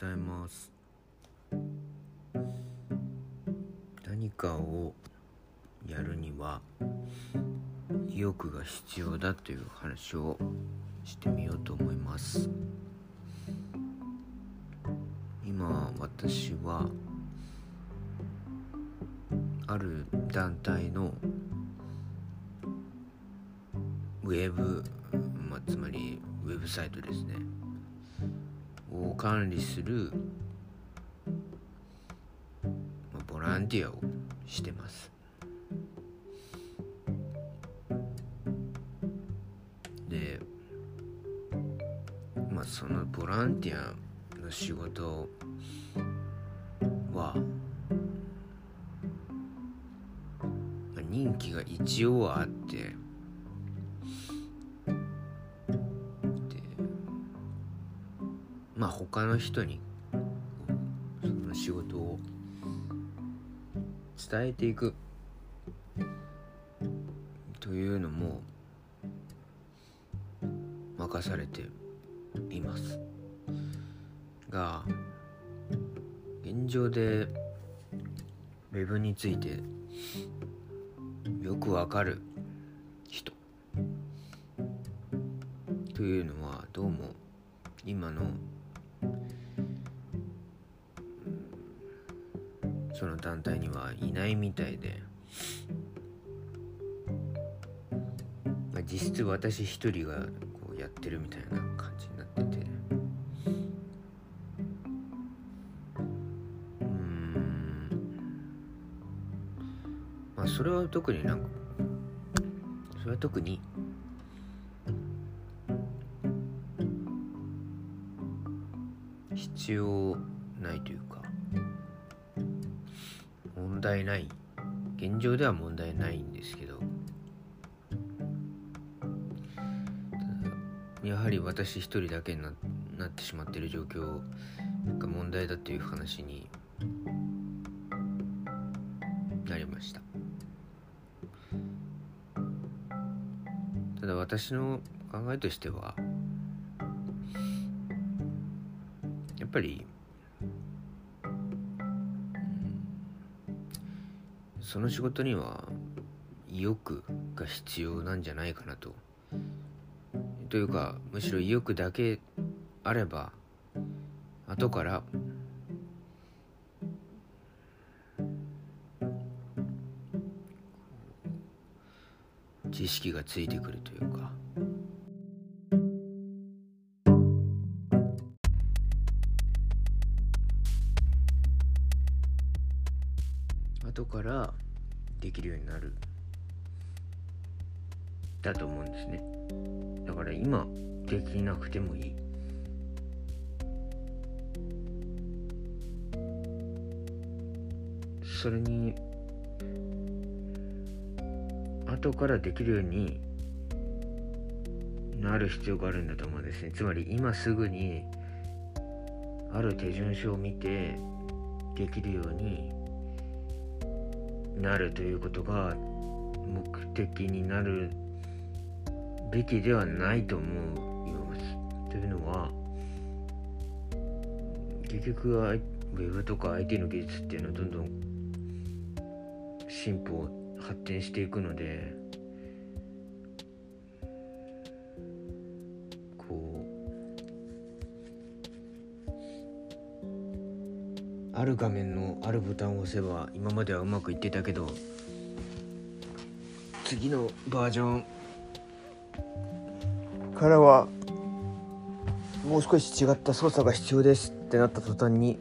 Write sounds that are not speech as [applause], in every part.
ございます。何かをやるには意欲が必要だという話をしてみようと思います。今私はある団体のウェブ、まあ、つまりウェブサイトですね。を管理する、ま、ボランティアをしてます。でまあそのボランティアの仕事は、任期が一応あっまあ他の人にその仕事を伝えていく。というのも任されています。が現状でウェブについてよくわかる人。というのはどうも今のその団体にはいないみたいで、まあ、実質私一人がこうやってるみたいな感じになってて。うん。まあそれは特になんかそれは特に必要ないというか。問題ない。現状では問題ないんですけど。やはり私一人だけにななってしまっている状況が問題だという話になりました。ただ私の考えとしてはやっぱりその仕事には意欲が必要なんじゃないかなと。というかむしろ意欲だけあれば後から知識がついてくるというか後からできるようになる。だと思うんですね。だから今できなくてもいい。それに後からできるようになる必要があるんだと思うんですね。つまり今すぐにある手順書を見てできるようになるということが目的になるべきではないと思います。というのは結局はウェブとか IT の技術っていうのはどんどん進歩発展していくのである画面のあるボタンを押せば今まではうまくいってたけど次のバージョン。からはもう少し違った操作が必要ですってなった途端に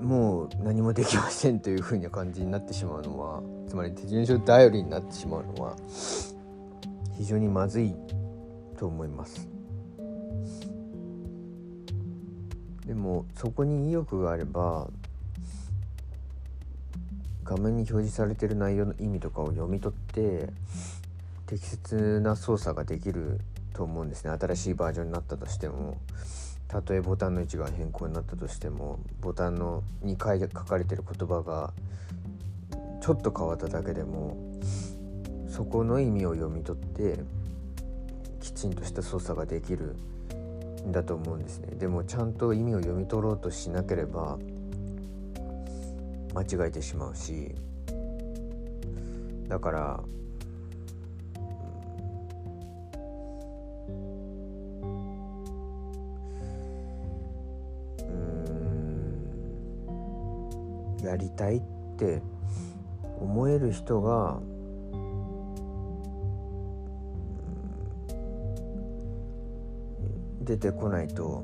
もう何もできませんというふうな感じになってしまうのはつまり手順書頼りになってしまうのは非常にまずいと思います。でもそこに意欲があれば画面に表示されてる内容の意味とかを読み取って適切な操作ができると思うんですね。新しいバージョンになったとしてもたとえボタンの位置が変更になったとしてもボタンのに書い書かれてる言葉がちょっと変わっただけでもそこの意味を読み取ってきちんとした操作ができるだと思うんですね。でもちゃんと意味を読み取ろうとしなければ間違えてしまうし。だからうんやりたいって思える人が出てこないと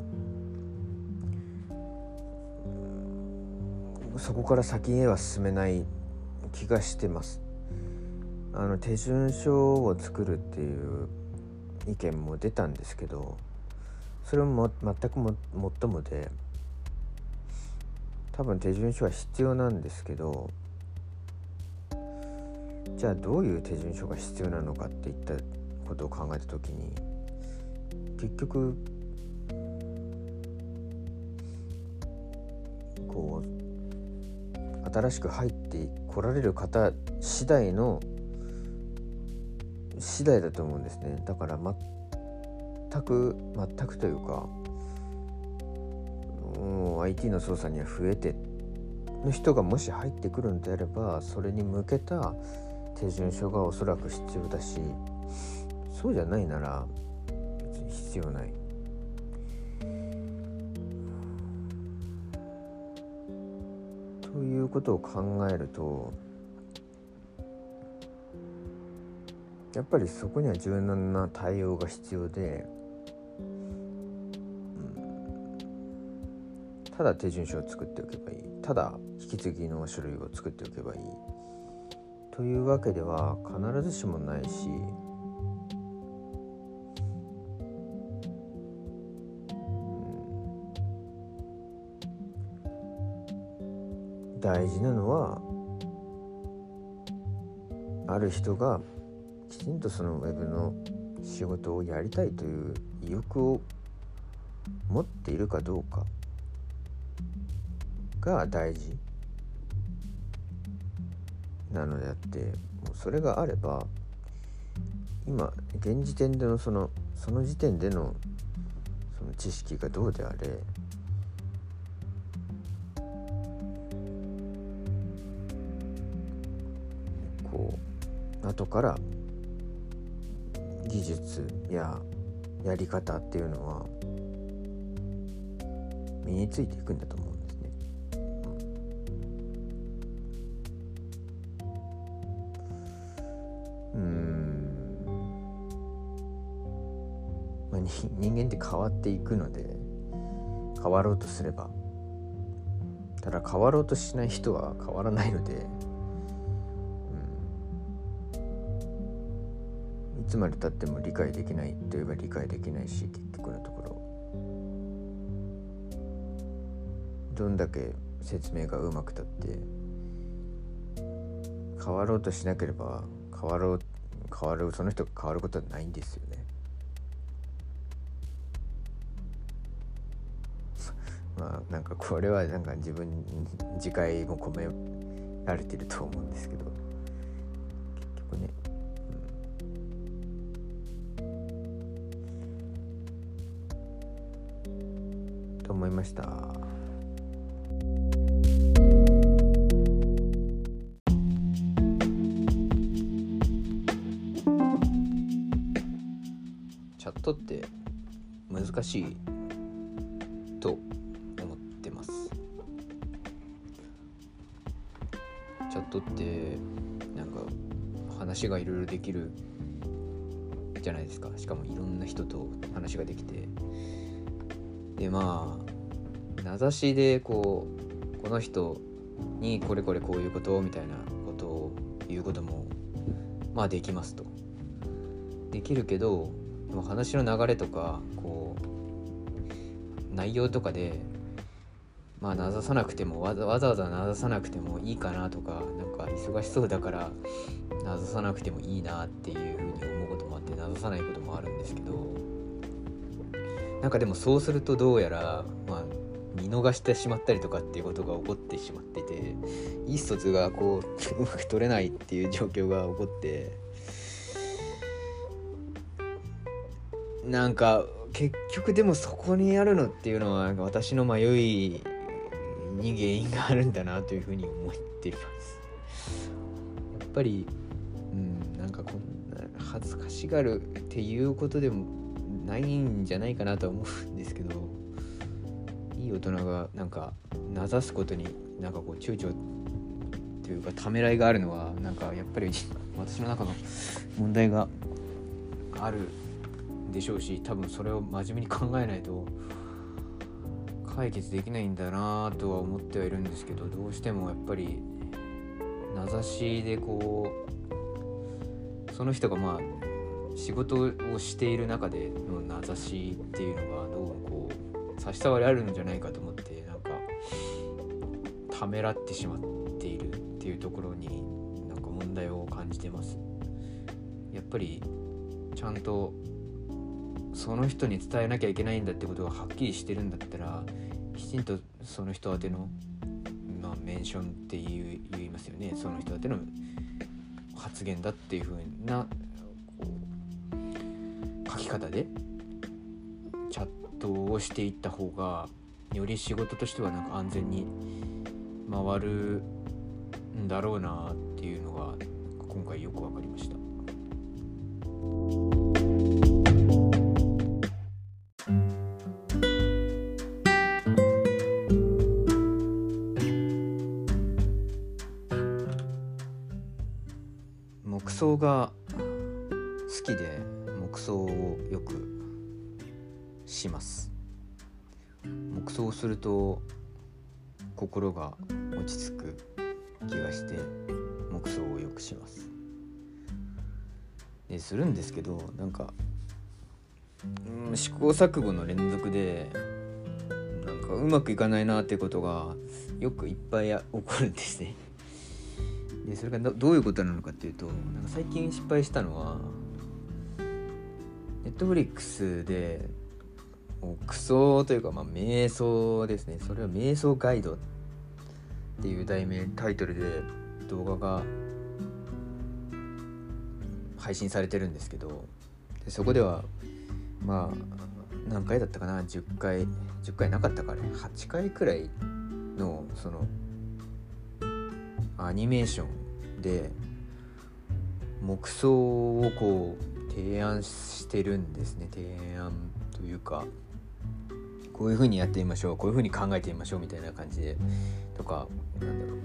そこから先へは進めない気がしてます。あの手順書を作るっていう意見も出たんですけどそれも全くももっともで多分手順書は必要なんですけどじゃあどういう手順書が必要なのかっていったことを考えた時に結局こう新しく入ってこられる方次第の次第だと思うんですねだから全く全くというかもう IT の操作には増えての人がもし入ってくるんであればそれに向けた手順書がおそらく必要だしそうじゃないなら別に必要ない。ということを考えるとやっぱりそこには柔軟な対応が必要で、うん、ただ手順書を作っておけばいい。ただ引き継ぎの書類を作っておけばいい。というわけでは必ずしもないし大事なのはある人がきちんとそのウェブの仕事をやりたいという意欲を持っているかどうかが大事なのであってもうそれがあれば今現時点でのそのその時点でのその知識がどうであれこう後から技術ややり方っていうのは身についていくんだと思うんですね。うん、まあ、人間って変わっていくので変わろうとすればただ変わろうとしない人は変わらないので。つまでたっても理解できないといえば理解できないし結局のところどんだけ説明がうまくたって変わろうとしなければ変わろう変わるその人が変わることはないんですよね。[laughs] まあなんかこれはなんか自分に自戒も込められてると思うんですけどいました。チャットって難しいと思ってます。チャットってなんか話がいろいろできるじゃないですかしかもいろんな人と話ができてでまあ名指しでこうこの人にこれこれこういうことみたいなことを言うこともまあできますと。できるけどでも話の流れとかこう内容とかでまあ名指さなくてもわざわざ名指さなくてもいいかなとかなんか忙しそうだから名指さなくてもいいなっていうふうに思うこともあって名指さないこともあるんですけどなんかでもそうするとどうやら、まあ、見逃してしまったりとかっていうことが起こってしまってて意思疎通がこう [laughs] うまく取れないっていう状況が起こってなんか結局でもそこにあるのっていうのは私の迷いに原因があるんだなというふうに思っています。やっぱりうんなんかこんな恥ずかしがるっていうことでもないんじゃないかなと思う。い大人がなんか名指すことになんかこう躊躇というかためらいがあるのはなんかやっぱり私の中の問題があるでしょうし多分それを真面目に考えないと解決できないんだなとは思ってはいるんですけどどうしてもやっぱり名指しでこうその人がまあ仕事をしている中での名指しっていうのがどうもこう差し障りあるんじゃないかと思ってなんかためらってしまっているっていうところになんか問題を感じてます。やっぱりちゃんとその人に伝えなきゃいけないんだってことがはっきりしてるんだったらきちんとその人宛ての、まあ、メンションって言言いますよねその人宛ての発言だっていう風な書き方でトをしていった方がより仕事としてはなんか安全に回るんだろうなっていうのが今回よく分かりました。木葬が好きで木葬をよくします。木葬をすると心が落ち着く気がして木葬をよくします。でするんですけどなんか、うん、試行錯誤の連続でなんかうまくいかないなってことがよくいっぱい起こるんですね。でそれがどういうことなのかっていうとなんか最近失敗したのはネットフリックスでもうクソというかまあ瞑想ですね。それは瞑想ガイドっていう題名タイトルで動画が配信されてるんですけどでそこではまあ何回だったかな？10回10回なかったかね8回くらいのそのアニメーションで木葬をこう提案してるんですね。提案というかこういう風にやってみましょうこういう風に考えてみましょうみたいな感じでとかなんだろう、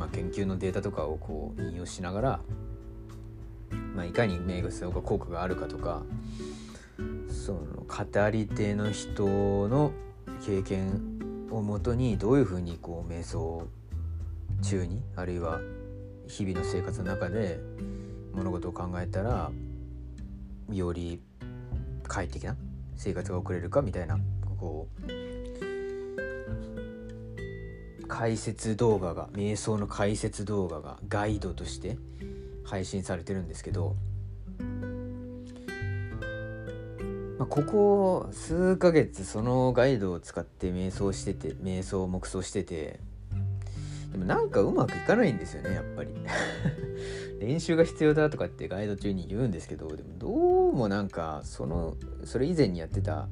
まあ、研究のデータとかをこう引用しながら、まあ、いかに名画が効果があるかとかその語り手の人の経験をもとにどういう風にこう瞑想中にあるいは日々の生活の中で物事を考えたらより快適な生活が送れるかみたいなこう解説動画が瞑想の解説動画がガイドとして配信されてるんですけど、まあ、ここ数ヶ月そのガイドを使って瞑想してて瞑想黙想しててでもなんかうまくいかないんですよねやっぱり。[laughs] 練習が必要だとかってガイド中に言うんですけどでもどうもなんかそのそれ以前にやってた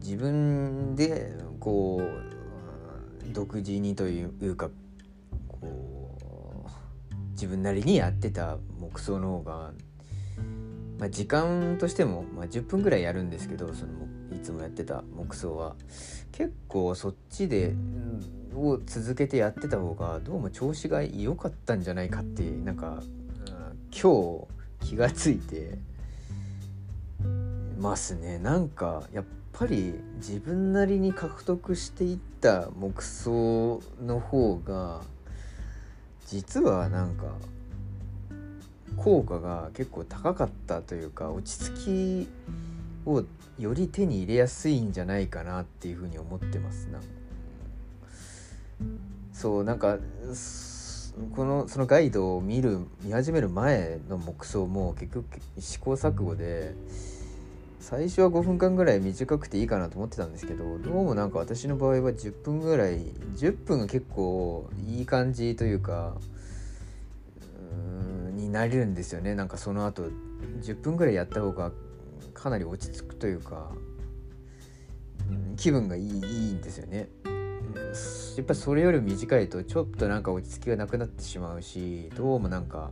自分でこう独自にというかこう自分なりにやってた木葬の方が、まあ、時間としても、まあ、10分ぐらいやるんですけどそのいつもやってた木葬は結構そっちでを続けてやってた方がどうも調子が良かったんじゃないかってなんか、うん今日気がついてますね。なんかやっぱり自分なりに獲得していった木葬の方が実はなんか効果が結構高かったというか落ち着きをより手に入れやすいんじゃないかなっていうふうに思ってます。なそうなんかこのそのガイドを見る見始める前の木葬も結局試行錯誤で最初は5分間ぐらい短くていいかなと思ってたんですけどどうもなんか私の場合は10分ぐらい10分が結構いい感じというかうんになれるんですよねなんかその後10分ぐらいやった方がかなり落ち着くというか、うん、気分がいいいいんですよね。やっぱそれより短いとちょっとなんか落ち着きがなくなってしまうしどうもなんか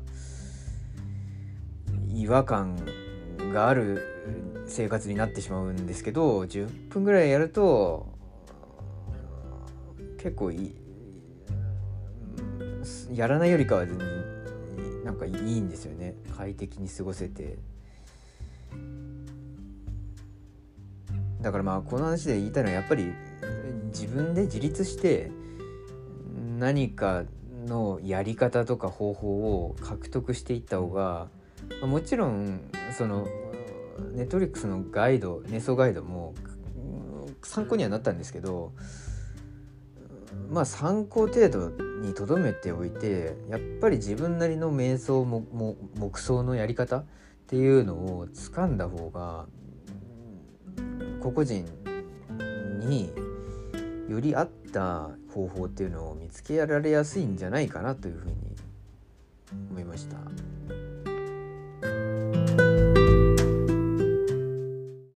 違和感がある生活になってしまうんですけど10分ぐらいやると結構いいやらないよりかは全然なんかいいんですよね。快適に過ごせて。だからまあこの話で言いたいのはやっぱり自分で自立して何かのやり方とか方法を獲得していった方がもちろんそのネットリックスのガイド瞑想ガイドも参考にはなったんですけどまあ参考程度にとどめておいてやっぱり自分なりの瞑想もも黙想のやり方っていうのを掴んだ方が個々人により合った方法っていうのを見つけられやすいんじゃないかなというふうに思いました。